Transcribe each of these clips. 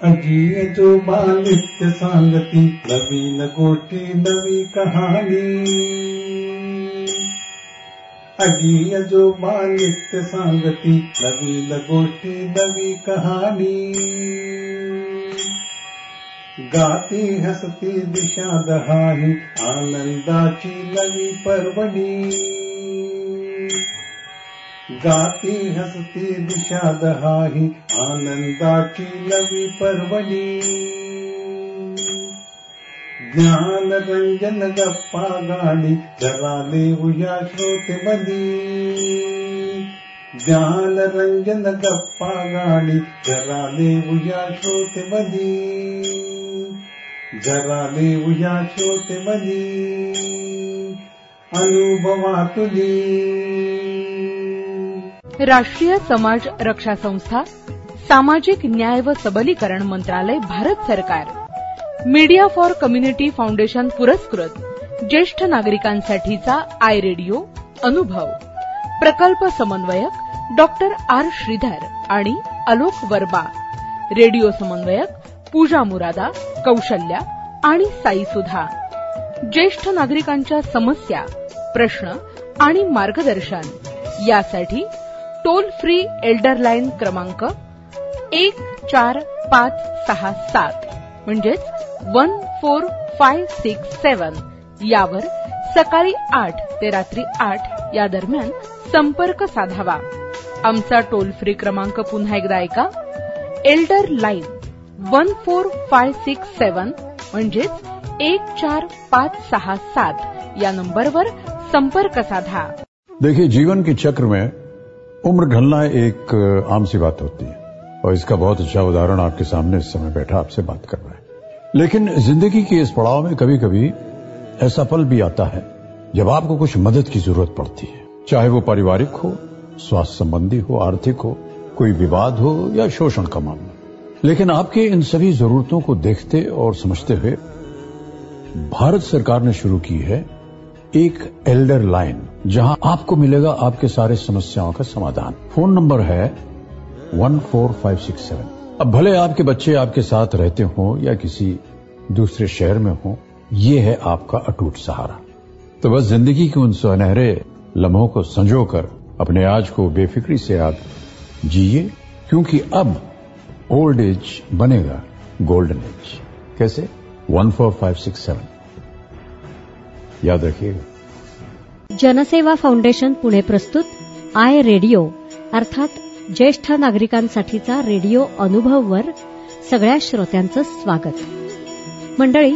अजीय जो नित्य सांगती नवीन गोष्टी नवी कहाणी अजीय जो नित्य सांगती नवीन गोष्टी नवी कहाणी गाती हसती दिशा दहानी आनंदाची नवी पर्वणी गाति हसति दिशा दहा आनन्दा पर्वले उया श्रोते ज्ञानरञ्जन गप्पागाणि जराले उया श्रोते मजी जराले उया श्रोते मधी अनुभवातुली राष्ट्रीय समाज रक्षा संस्था सामाजिक न्याय व सबलीकरण मंत्रालय भारत सरकार. मीडिया फॉर कम्युनिटी फाउंडेशन पुरस्कृत ज्येष्ठ नागरिकांसाठीचा आय रेडिओ अनुभव. प्रकल्प समन्वयक डॉक्टर आर श्रीधर आणि अलोक वर्बा रेडिओ समन्वयक पूजा मुरादा कौशल्या आणि साई सुधा. ज्येष्ठ नागरिकांच्या समस्या प्रश्न आणि मार्गदर्शन यासाठी टोल फ्री एल्डर लाईन क्रमांक एक चार पाच सहा सात म्हणजेच one four five six seven. यावर सकाळी आठ ते रात्री आठ या दरम्यान संपर्क साधावा. आमचा टोल फ्री क्रमांक पुन्हा एकदा ऐका. Elder line one four five six seven म्हणजेच एक चार पाच सहा सात या नंबरवर संपर्क साधा. देखिए जीवन के चक्र में उम्र ढलना एक आम सी बात होती है। और इसका बहुत अच्छा उदाहरण आपके सामने इस समय बैठा आपसे बात कर रहा है। लेकिन ज़िंदगी के इस पड़ाव में कभी कभी ऐसा पल भी आता है, जब आपको कुछ मदद की ज़रूरत पड़ती है। चाहे वो पारिवारिक हो, स्वास्थ्य संबंधी हो, आर्थिक हो, कोई विवाद हो या शोषण का मामला। लेकिन आपके इन सभी जरूरतों को देखते और समझते हुए भारत सरकार ने शुरू की है एक एल्डर लाइन जहाँ आपको मिलेगा आपके सारे समस्याओं का समाधान। फ़ोन नंबर है one four five six seven अब भले आपके बच्चे आपके साथ रहते हों या किसी दूसरे शहर में हो, ये है आपका अटूट सहारा। तो बस ज़िंदगी के उन सुनहरे लम्हों को संजो कर, अपने आज को बेफिक्री से आप जिए, क्योंकि अब ओल्ड एज बनेगा गोल्डन एज कैसे? One four five six seven याद रखिएगा। जनसेवा फाउंडेशन पुणे प्रस्तुत आय रेडिओ अर्थात ज्येष्ठ नागरिकांसाठीचा रेडिओ अनुभववर सगळ्या श्रोत्यांचं स्वागत. मंडळी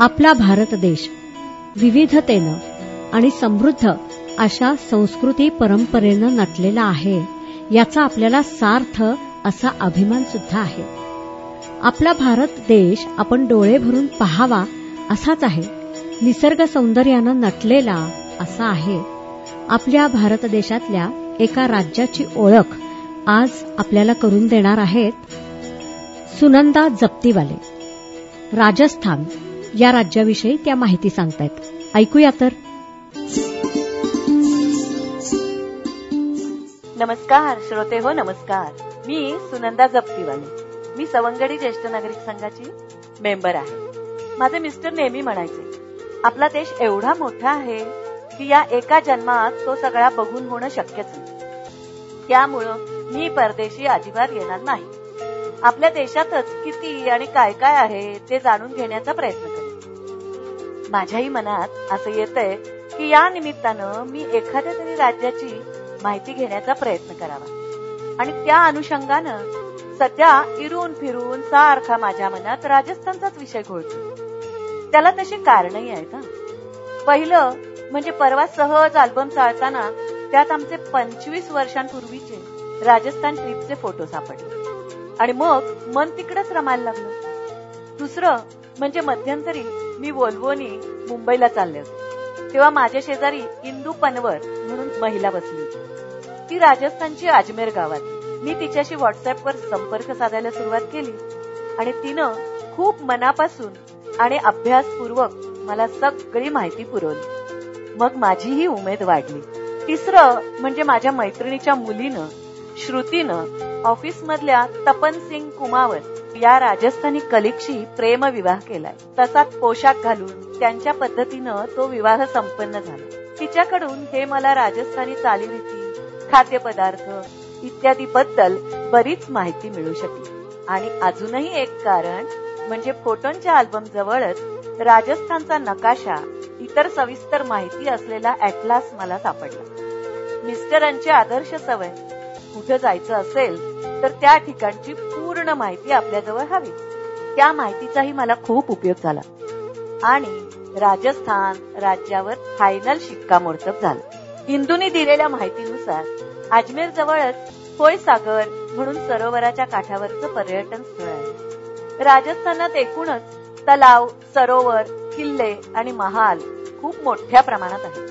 आपला भारत देश विविधतेनं आणि समृद्ध अशा संस्कृती परंपरेनं नटलेला आहे याचा आपल्याला सार्थ असा अभिमान सुद्धा आहे. आपला भारत देश आपण डोळे भरून पहावा असाच आहे. निसर्ग सौंदर्यानं नटलेला असा आहे. आपल्या भारत देशातल्या एका राज्याची ओळख आज आपल्याला करून देणार आहेत सुनंदा जप्तीवाले. राजस्थान. या राज्याविषयी त्या माहिती सांगतायत. ऐकूया तर. नमस्कार श्रोते हो नमस्कार. मी सुनंदा जप्तीवाले. मी सवंगडी ज्येष्ठ नागरिक संघाची मेंबर आहे. माझे मिस्टर नेहमी म्हणायचे आपला देश एवढा मोठा आहे की या एका जन्मात तो सगळा बघून होणं शक्यच नाही. त्यामुळं मी परदेशी अजिबात येणार नाही. आपल्या देशातच किती आणि काय काय आहे ते जाणून घेण्याचा प्रयत्न करेन. माझ्याही मनात असं येतंय की या निमित्तानं मी एखाद्या तरी राज्याची माहिती घेण्याचा प्रयत्न करावा. आणि त्या अनुषंगानं सध्या इरून फिरून सारखा माझ्या मनात राजस्थानचाच विषय घोळतो. त्याला तशी कारणही आहेत पहिलं म्हणजे परवा सहज अल्बम चालताना त्यात आमचे पंचवीस वर्षांपूर्वीचे राजस्थान ट्रिपचे फोटो सापडले. आणि मग मन तिकडेच रमायला लागलं. दुसरं म्हणजे मध्यंतरी मी वोल्वोनी मुंबईला चालले होते. तेव्हा माझ्या शेजारी इंदू पनवर म्हणून महिला बसली होती. ती राजस्थानची अजमेर गावात मी तिच्याशी व्हॉट्सअपवर संपर्क साधायला सुरुवात केली. आणि तिनं खूप मनापासून आणि अभ्यासपूर्वक मला सगळी माहिती पुरवली. मग माझीही उमेद वाढली. तिसरं म्हणजे माझ्या मैत्रिणीच्या मुलीनं श्रुतीनं ऑफिस मधल्या तपन सिंग कुमावत या राजस्थानी कलिकशी प्रेम विवाह केलाय. तसाच पोशाख घालून त्यांच्या पद्धतीनं तो विवाह संपन्न झाला. तिच्याकडून हे मला राजस्थानी चालीरीती खाद्यपदार्थ इत्यादी बद्दल बरीच माहिती मिळू शकली. आणि अजूनही एक कारण म्हणजे फोटोंच्या अल्बम जवळच राजस्थानचा नकाशा इतर सविस्तर माहिती असलेला ऍटलास मला सापडला. मिस्टरांची आदर्श सवय. कुठं जायचं असेल तर त्या ठिकाणची पूर्ण माहिती आपल्याजवळ हवी. त्या माहितीचाही मला खूप उपयोग झाला. आणि राजस्थान राज्यावर फायनल शिक्कामोर्तब झालं. हिंदूंनी दिलेल्या माहितीनुसार अजमेर जवळच होय सागर म्हणून सरोवराच्या काठावरचं पर्यटन स्थळ आहे. राजस्थानात एकूणच तलाव सरोवर किल्ले आणि महाल खूप मोठ्या प्रमाणात आहेत.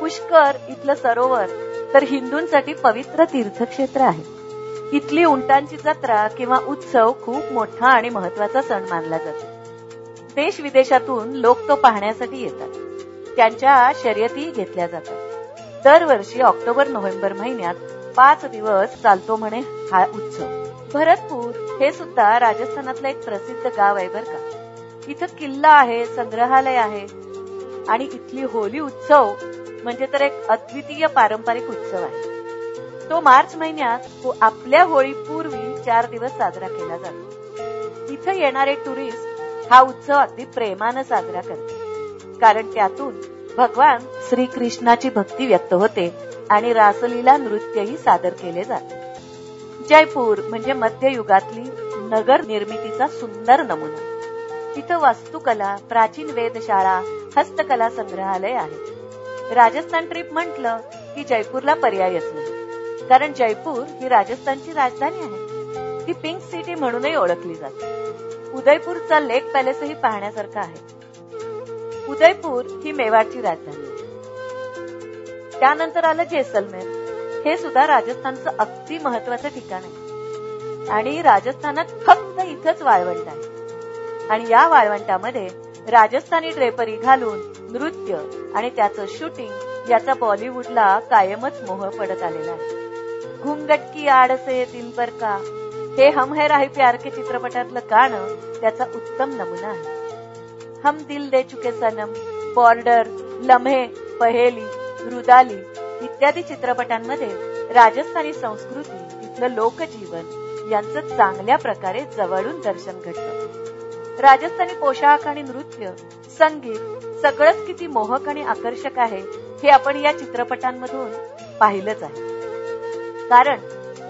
पुष्कर इथलं सरोवर तर हिंदूंसाठी पवित्र तीर्थक्षेत्र आहे. इथली उंटांची जत्रा किंवा उत्सव खूप मोठा आणि महत्त्वाचा सण मानला जातो. देश विदेशातून लोक तो पाहण्यासाठी येतात. त्यांच्या शर्यतीही घेतल्या जातात. दरवर्षी ऑक्टोबर नोव्हेंबर महिन्यात पाच दिवस चालतो म्हणे हा उत्सव. भरतपूर हे सुद्धा राजस्थानातलं एक प्रसिद्ध गाव आहे बर का. इथं किल्ला आहे संग्रहालय आहे आणि इथली होली उत्सव म्हणजे तर एक अद्वितीय पारंपरिक उत्सव आहे. तो मार्च महिन्यात आपल्या होळी पूर्वी चार दिवस साजरा केला जातो. इथं येणारे टुरिस्ट हा उत्सव अगदी प्रेमानं साजरा करते कारण त्यातून भगवान श्रीकृष्णाची भक्ती व्यक्त होते आणि रासलीला नृत्यही सादर केले जाते. जयपूर म्हणजे मध्ययुगातली नगर निर्मितीचा सुंदर नमुना. तिथं वास्तुकला प्राचीन वेधशाळा हस्तकला संग्रहालय आहे. राजस्थान ट्रिप म्हटलं की जयपूरला पर्यायच नाही. कारण जयपूर ही राजस्थानची राजधानी आहे. ती पिंक सिटी म्हणूनही ओळखली जाते. उदयपूरचा लेक पॅलेसही पाहण्यासारखा आहे. उदयपूर ही मेवाडची राजधानी त्यानंतर आलं जैसलमेर. हे सुद्धा राजस्थानचं अगदी महत्वाचं ठिकाण आहे. आणि राजस्थानात फक्त इथंच वाळवंट आहे. आणि या वाळवंटामध्ये राजस्थानी ड्रेपरी घालून नृत्य आणि त्याचं शूटिंग याचा बॉलिवूडला कायमच मोह पडत आलेला आहे. घुंगटकी आडसे पर का? हे हम है राही प्यार के चित्रपटातलं गाणं त्याचा उत्तम नमुना आहे. हम दिल दे चुके सनम बॉर्डर लम्हे पहेली रुदाली इत्यादी चित्रपटांमध्ये राजस्थानी संस्कृती तिथलं लोकजीवन यांचं चांगल्या प्रकारे जवळून दर्शन घडलं राजस्थानी पोशाख आणि नृत्य संगीत सगळंच किती मोहक आणि आकर्षक आहे हे आपण या चित्रपटांमधून पाहिलंच आहे. कारण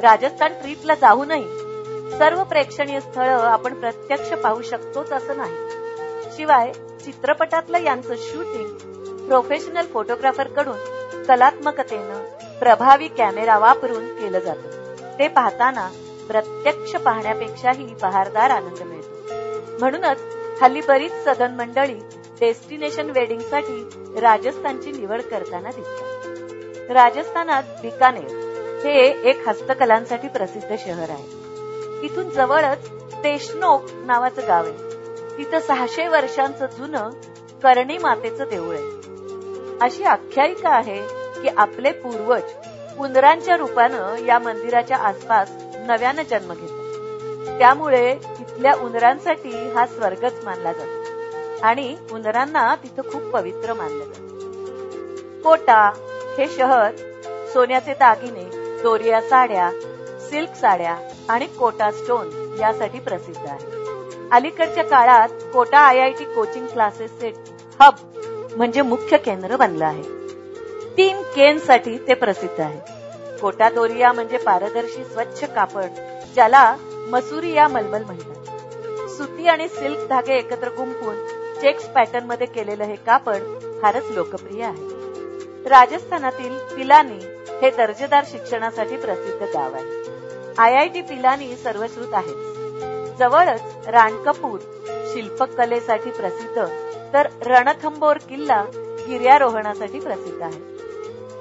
राजस्थान ट्रीपला जाऊ नये सर्व प्रेक्षणीय स्थळ आपण प्रत्यक्ष पाहू शकतोच असं नाही. शिवाय चित्रपटातलं यांचं शूटिंग प्रोफेशनल फोटोग्राफरकडून कलात्मकतेनं प्रभावी कॅमेरा वापरून केलं जातं. ते पाहताना प्रत्यक्ष पाहण्यापेक्षाही बहारदार आनंद मिळतो. म्हणूनच हल्ली बरीच सदन मंडळी डेस्टिनेशन वेडिंगसाठी राजस्थानची निवड करताना दिसतात. राजस्थानात बिकानेर हे एक हस्तकलांसाठी प्रसिद्ध शहर आहे. तिथून जवळच तेशनोक नावाचं गाव आहे. तिथं सहाशे वर्षांचं जुनं करणी मातेचं देऊळ आहे. अशी आख्यायिका आहे की आपले पूर्वज उंदरांच्या रूपानं या मंदिराच्या आसपास नव्यानं जन्म घेतात. त्यामुळे तिथल्या उंदरांसाठी हा स्वर्गच मानला जातो. आणि उंदरांना तिथं खूप पवित्र मानलं जात. कोटा हे शहर सोन्याचे दागिने दोरिया साड्या सिल्क साड्या आणि कोटा स्टोन यासाठी प्रसिद्ध आहे. अलीकडच्या काळात Kota I I T coaching क्लासेसचे हब म्हणजे मुख्य केंद्र बनलं आहे. तीन केन साठी ते प्रसिद्ध आहे. कोटा दोरिया म्हणजे पारदर्शी स्वच्छ कापड ज्याला मसुरिया मलमल म्हणतात. सुती आणि सिल्क धागे एकत्र गुंपून चेक्स पॅटर्नमध्ये केलेलं हे कापड फारच लोकप्रिय आहे. राजस्थानातील पिलानी हे दर्जेदार शिक्षणासाठी प्रसिद्ध गाव आहे. आय आय टी पिलानी सर्वश्रुत आहे. जवळच रानकपूर शिल्पकलेसाठी प्रसिद्ध तर रणथंबोर किल्ला गिर्यारोहणासाठी प्रसिद्ध आहे.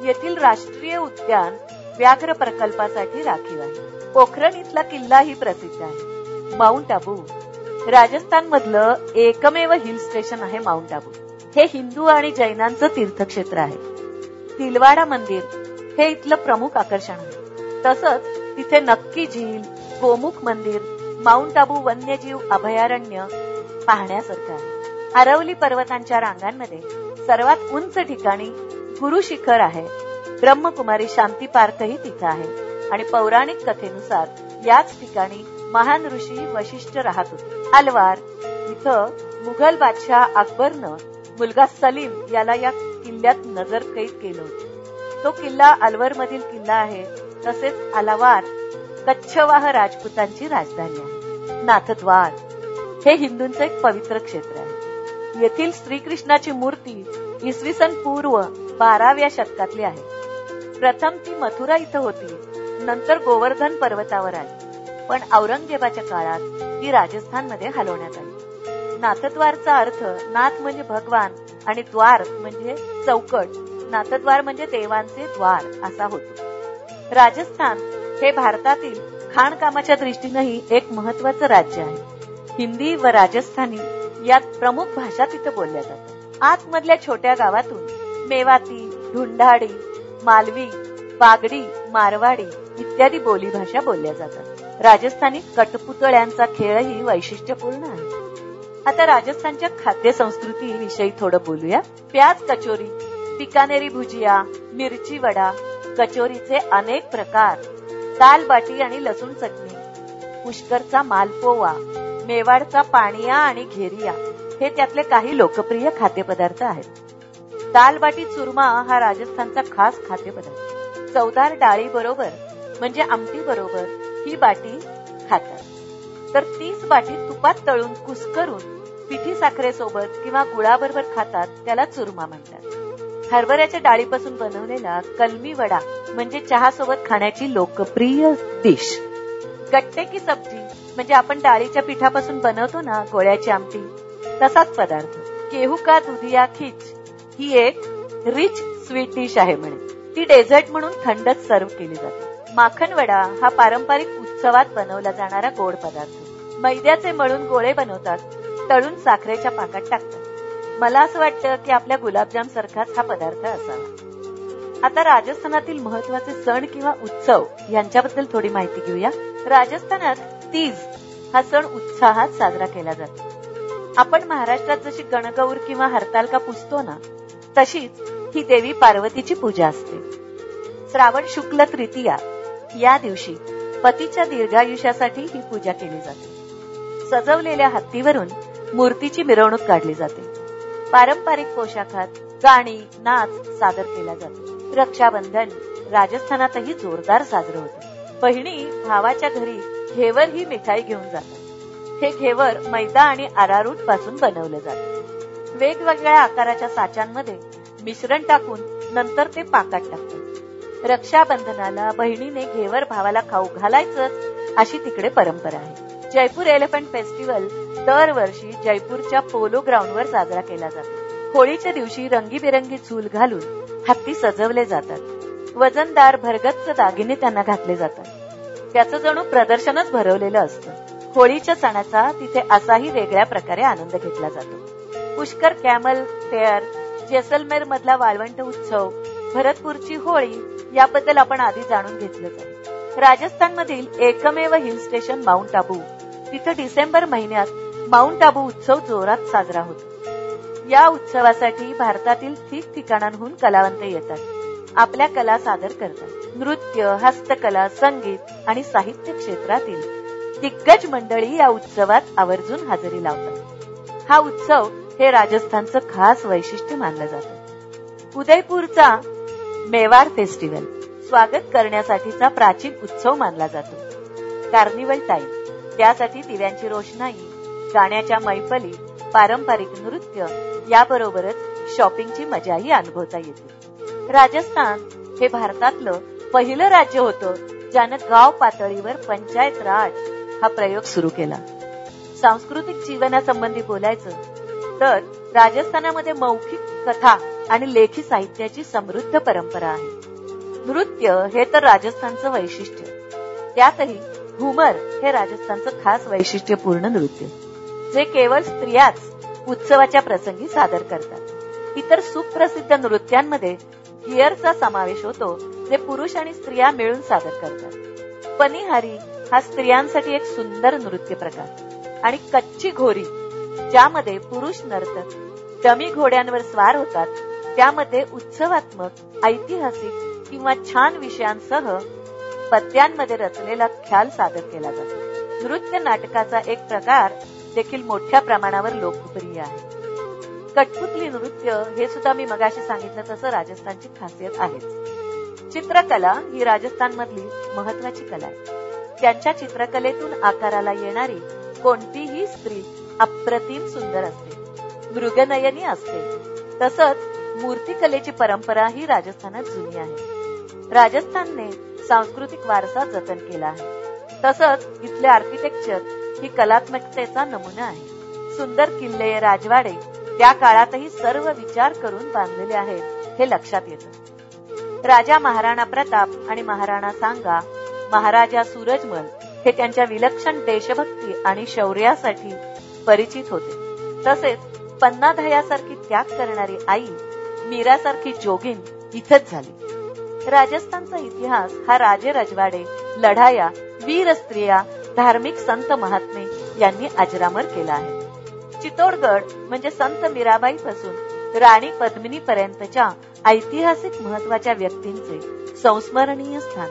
येथील राष्ट्रीय उद्यान व्याघ्र प्रकल्पासाठी राखीव आहे. पोखरण इथला किल्लाही प्रसिद्ध आहे. माउंट आबू. राजस्थान मधलं एकमेव हिल स्टेशन आहे माउंट आबू. हे हिंदू आणि जैनांचं तीर्थक्षेत्र आहे. तिलवाडा मंदिर हे इथलं प्रमुख आकर्षण आहे. तसंच तिथे नक्की झील गोमुख मंदिर माउंट आबू वन्यजीव अभयारण्य पाहण्यासारखं आहे. अरवली पर्वतांच्या रांगांमध्ये सर्वात उंच ठिकाणी गुरु शिखर आहे. ब्रह्मकुमारी शांती पार्कही तिथं आहे. आणि पौराणिक कथेनुसार याच ठिकाणी महान ऋषी वशिष्ठ राहत होते. अलवार इथं मुघल बादशाह अकबरनं मुलगा सलीम याला या किल्ल्यात नजर कैद केलं होतं. तो किल्ला अलवर मधील किल्ला आहे. तसेच अलवार कच्छवाह राजपुतांची राजधानी आहे. नाथद्वार हे हिंदूंचं एक पवित्र क्षेत्र आहे. येथील श्रीकृष्णाची मूर्ती इसवी सन पूर्व बाराव्या शतकातली आहे. प्रथम ती मथुरा इथं होती. नंतर गोवर्धन पर्वतावर आली. पण औरंगजेबाच्या काळात ती राजस्थानमध्ये हलवण्यात आली. नाथद्वारचा अर्थ नाथ म्हणजे भगवान आणि द्वार म्हणजे चौकट. नाथद्वार म्हणजे देवांचे द्वार असा होतो. राजस्थान हे भारतातील खाणकामाच्या दृष्टीनंही एक महत्वाचं राज्य आहे. हिंदी व राजस्थानी यात प्रमुख भाषा तिथं बोलल्या जातात. आतमधल्या छोट्या गावातून मेवाती ढुंढाडी मालवी बागडी मारवाडी इत्यादी बोलीभाषा बोलल्या जातात. राजस्थानी कटपुतळ्यांचा खेळही वैशिष्ट्यपूर्ण आहे. आता राजस्थानच्या खाद्य संस्कृती विषयी थोडं बोलूया. प्याज कचोरी पिकानेरी भुजिया मिरची वडा कचोरीचे अनेक प्रकार दाल बाटी आणि लसूण चटणी पुष्करचा मालपोवा मेवाडचा पाणिया आणि घेरिया हे त्यातले काही लोकप्रिय खाद्यपदार्थ आहेत. दालबाटी चुरमा हा राजस्थानचा खास खाद्यपदार्थ. चवदार डाळी बरोबर म्हणजे आमटी बरोबर ही बाटी खातात. तर तीच बाटी तुपात तळून कुसकरून पिठी साखरेसोबत किंवा गुळाबरोबर खातात त्याला चुरमा म्हणतात. हरभऱ्याच्या डाळीपासून बनवलेला कलमी वडा म्हणजे चहा सोबत खाण्याची लोकप्रिय डिश. गट्टे की सब्जी म्हणजे आपण डाळीच्या पिठापासून बनवतो ना गोळ्याची आमटी तसाच पदार्थ. केहू का दुधिया खिच? ही एक रिच स्वीट डिश आहे म्हणे. ती डेझर्ट म्हणून थंडच सर्व केली जाते. माखनवडा हा पारंपरिक उत्सवात बनवला जाणारा गोड पदार्थ. मैद्याचे मळून गोळे बनवतात तळून साखरेच्या पाकात टाकतात. मला असं वाटतं की आपल्या गुलाबजाम सारखाच हा पदार्थ असावा. आता राजस्थानातील महत्त्वाचे सण किंवा उत्सव यांच्याबद्दल थोडी माहिती घेऊया. राजस्थानात तीज हा सण उत्साहात साजरा केला जातो. आपण महाराष्ट्रात जशी गणगौर किंवा हरतालका पुजतो ना तशीच ही देवी पार्वतीची पूजा असते. श्रावण शुक्ल तृतीया या दिवशी पतीच्या दीर्घायुष्यासाठी ही पूजा केली जाते. सजवलेल्या हत्तीवरून मूर्तीची मिरवणूक काढली जाते. पारंपरिक पोशाखात गाणी नाच सादर केला जातो. रक्षाबंधन राजस्थानातही जोरदार साजरं होतं. बहिणी भावाच्या घरी घेवर ही मिठाई घेऊन जातात. हे घेवर मैदा आणि आरारूटपासून बनवलं जातं. वेगवेगळ्या आकाराच्या साच्यांमध्ये मिश्रण टाकून नंतर ते पाकात टाकतात. रक्षाबंधनाला बहिणीने घेवर भावाला खाऊ घालायचंच अशी तिकडे परंपरा आहे. जयपूर एलिफंट फेस्टिवल दरवर्षी जयपूरच्या पोलो ग्राउंडवर साजरा केला जातो. होळीच्या दिवशी रंगीबेरंगी चूल घालून हत्ती सजवले जातात. वजनदार भरगच्च दागिने त्यांना घातले जातात. त्याचं जणू प्रदर्शनच भरवलेलं असतं. होळीच्या सणाचा तिथे असाही वेगळ्या प्रकारे आनंद घेतला जातो. पुष्कर कॅमल फेअर जैसलमेर मधला वाळवंट उत्सव भरतपूरची होळी याबद्दल आपण आधी जाणून घेतलंच आहे राजस्थान मधील एकमेव हिल स्टेशन माउंट आबू. तिथं डिसेंबर महिन्यात माउंट आबू उत्सव जोरात साजरा होतो. या उत्सवासाठी भारतातील ठिकठिकाणांहून कलावंत येतात. आपल्या कला सादर करतात. नृत्य हस्तकला संगीत आणि साहित्य क्षेत्रातील दिग्गज मंडळी या उत्सवात आवर्जून हजेरी लावतात. हा उत्सव हे राजस्थानचं खास वैशिष्ट्य मानलं जातं. उदयपूरचा मेवार फेस्टिवल स्वागत करण्यासाठीचा प्राचीन उत्सव मानला जातो. कार्निवल टाईम त्यासाठी दिव्यांची रोषणाई गाण्याच्या मैफली पारंपरिक नृत्य याबरोबरच शॉपिंगची मजाही अनुभवता येते. राजस्थान हे भारतातलं पहिलं राज्य होतं ज्यानं गाव पातळीवर पंचायत राज हा प्रयोग सुरू केला. सांस्कृतिक जीवनासंबंधी बोलायचं तर राजस्थानामध्ये मौखिक कथा आणि लेखी साहित्याची समृद्ध परंपरा आहे. नृत्य हे तर राजस्थानचं वैशिष्ट्य. त्यातही घुमर हे राजस्थानचं खास वैशिष्ट्यपूर्ण नृत्य. जे केवळ स्त्रियाच उत्सवाच्या प्रसंगी सादर करतात. इतर सुप्रसिद्ध नृत्यांमध्ये गिअरचा समावेश होतो जे पुरुष आणि स्त्रिया मिळून सादर करतात. पनिहारी हा स्त्रियांसाठी एक सुंदर नृत्य प्रकार आणि कच्ची घोरी ज्यामध्ये पुरुष नर्तक डमी घोड्यांवर स्वार होतात त्यामध्ये उत्सवात्मक ऐतिहासिक किंवा छान विषयांसह पद्यांमध्ये रचलेला ख्याल सादर केला जातो. नृत्य नाटकाचा एक प्रकार देखील मोठ्या प्रमाणावर लोकप्रिय आहे. कठपुतली नृत्य हे सुद्धा मी मगाशी सांगितलं तसं राजस्थानची खासियत आहे चित्रकला ही राजस्थान मधली महत्वाची कला आहे. त्यांच्या चित्रकलेतून आकाराला येणारी कोणतीही स्त्री अप्रतिम सुंदर असते. मृगनयनी असते. तसंच मूर्तिकलेची परंपरा ही राजस्थानात जुनी आहे. राजस्थानने सांस्कृतिक वारसा जतन केला आहे. तसंच इथले आर्किटेक्चर ही कलात्मकतेचा नमुना आहे. सुंदर किल्ले राजवाडे त्या काळातही सर्व विचार करून बांधलेले आहेत हे लक्षात येतं. राजा महाराणा प्रताप आणि महाराणा सांगा महाराजा सूरजमल हे त्यांच्या विलक्षण देशभक्ती आणि शौर्यासाठी परिचित होते. तसेच पन्नाधयासारखी त्याग करणारी आई मीरासारखी जोगीन इथंच झाली. राजस्थानचा इतिहास हा राजे रजवाडे लढाया वीर स्त्रिया धार्मिक संत महात्मे यांनी अजरामर केला आहे. चित्तोडगड म्हणजे संत मीराबाई पासून राणी पद्मिनी पर्यंतच्या ऐतिहासिक महत्त्वाच्या व्यक्तींचे संस्मरणीय स्थान.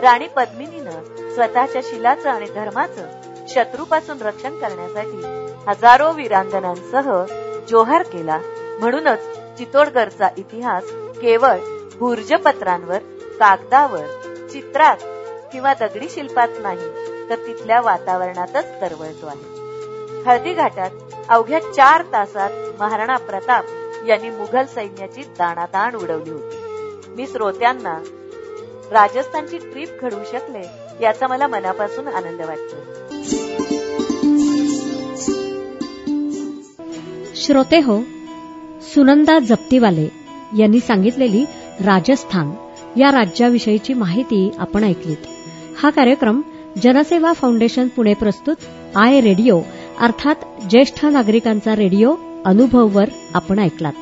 राणी पद्मिनीनं स्वतःच्या शिलाचं आणि धर्माचं शत्रूपासून रक्षण करण्यासाठी हजारो वीरांगणांसह जोहार केला. म्हणूनच चितोडगडचा इतिहास केवळ भूर्जपत्रांवर कागदावर चित्रात किंवा दगडी शिल्पात नाही तर तिथल्या वातावरणातच दरवळतो आहे. हळदी घाटात अवघ्या चार तासात महाराणा प्रताप यांनी मुघल सैन्याची दाणादाण उडवली होती. मी श्रोत्यांना राजस्थानची ट्रीप घडवू शकले याचा मला मनापासून आनंद वाटतो. श्रोते हो सुनंदा जप्तीवाले यांनी सांगितलेली राजस्थान या राज्याविषयीची माहिती आपण ऐकलीत. हा कार्यक्रम जनसेवा फाउंडेशन पुणे प्रस्तुत आय रेडिओ अर्थात ज्येष्ठ नागरिकांचा रेडिओ अनुभववर आपण ऐकलात.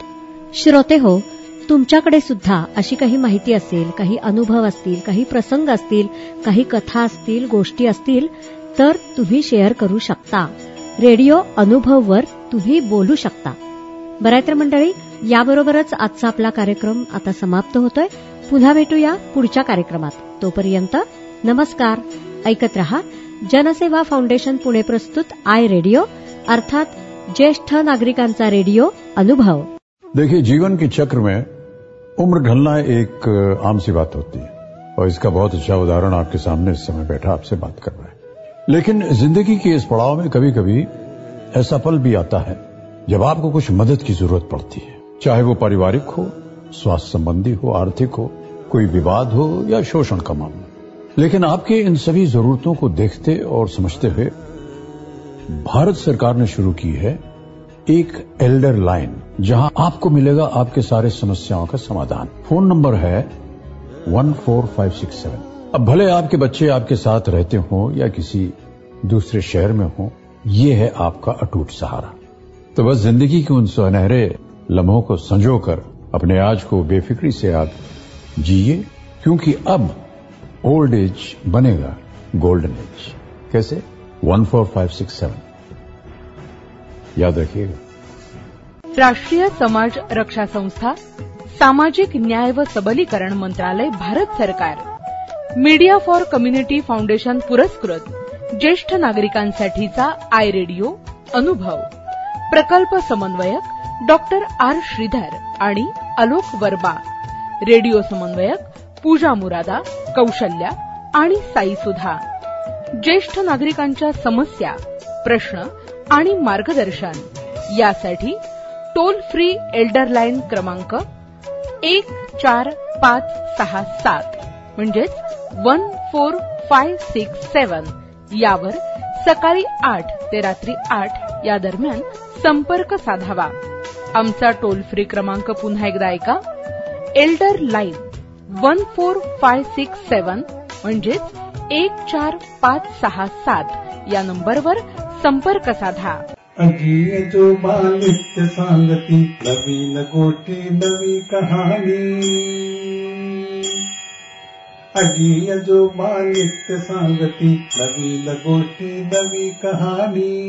श्रोते हो तुमच्याकडे सुद्धा अशी काही माहिती असेल काही अनुभव असतील काही प्रसंग असतील काही कथा असतील गोष्टी असतील तर तुम्ही शेअर करू शकता. रेडिओ अनुभववर तुम्ही बोलू शकता. बरायतर मंडळी याबरोबरच आजचा आपला कार्यक्रम आता समाप्त होतोय. पुन्हा भेटूया पुढच्या कार्यक्रमात. तोपर्यंत नमस्कार. ऐकत रहा. जनसेवा फाउंडेशन पुणे प्रस्तुत आय रेडिओ अर्थात ज्येष्ठ नागरिकांचा रेडिओ अनुभव. देखिए, जीवन के चक्र में उम्र ढलना एक आम सी बात होती है। और इसका बहुत अच्छा उदाहरण आपके सामने इस समय बैठा आपसे बात कर रहा है। लेकिन ज़िंदगी के इस पड़ाव में कभी कभी ऐसा पल भी आता है, जब आपको कुछ मदद की ज़रूरत पड़ती है। चाहे वो पारिवारिक हो, स्वास्थ्य संबंधी हो, आर्थिक हो, कोई विवाद हो या शोषण का मामला। लेकिन आपके इन सभी जरूरतों को देखते और समझते हुए भारत सरकार ने शुरू की है एक एल्डर लाइन, जहाँ आपको मिलेगा आपके सारे समस्याओं का समाधान। फ़ोन नंबर है one four five six seven. अब भले आपके बच्चे आपके साथ रहते हो या किसी दूसरे शहर में हो, ये है आपका अटूट सहारा। तो बस ज़िंदगी के उन सुनहरे लम्हों को संजोकर अपने आज को बेफिक्री से आप जिए, क्योंकि अब ओल्ड एज बनेगा गोल्डन एज। कैसे? वन फोर सिक्स सेवन याद रखिए राष्ट्रीय समाज रक्षा संस्था सामाजिक न्याय व सबलीकरण मंत्रालय भारत सरकार. मीडिया फॉर कम्युनिटी फाउंडेशन पुरस्कृत ज्येष्ठ नागरिकांसाठीचा आय रेडिओ अनुभव. प्रकल्प समन्वयक डॉक्टर आर श्रीधर आणि आलोक वर्बा रेडिओ समन्वयक पूजा मुरादा कौशल्या आणि साई सुधा. ज्येष्ठ नागरिकांच्या समस्या प्रश्न आणि मार्गदर्शन. यासाठी टोल फ्री एल्डर लाईन क्रमांक एक चार पाच सहा सात म्हणजेच one four five six seven यावर सकाळी आठ ते रात्री आठ या दरम्यान संपर्क साधावा. आमचा टोल फ्री क्रमांक पुन्हा एकदा ऐका. Elder line one four five six seven म्हणजेच एक चार पाच सहा सात या नंबरवर संपर्क साधा. अजी जो नित्य सांगती, नवीन गोष्टी नवी कहाणी. आजी आजोबा नित्य सांगती, नवीन गोष्टी नवी कहाणी.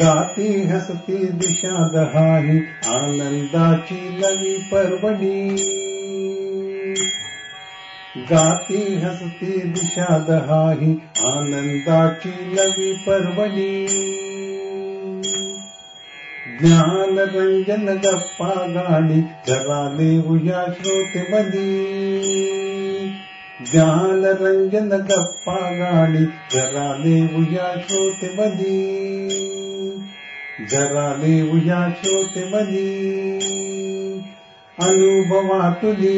गाती हसती दिशा दहानी आनंदाची नवी पर्वणी गाति हसति दिशादहा आनन्दा पर्वरा उजा श्रोते ज्ञानरंजन गप्पागाणि जराले उजा श्रोतेदि जरा उजा श्रोतेदि अनुभवातुली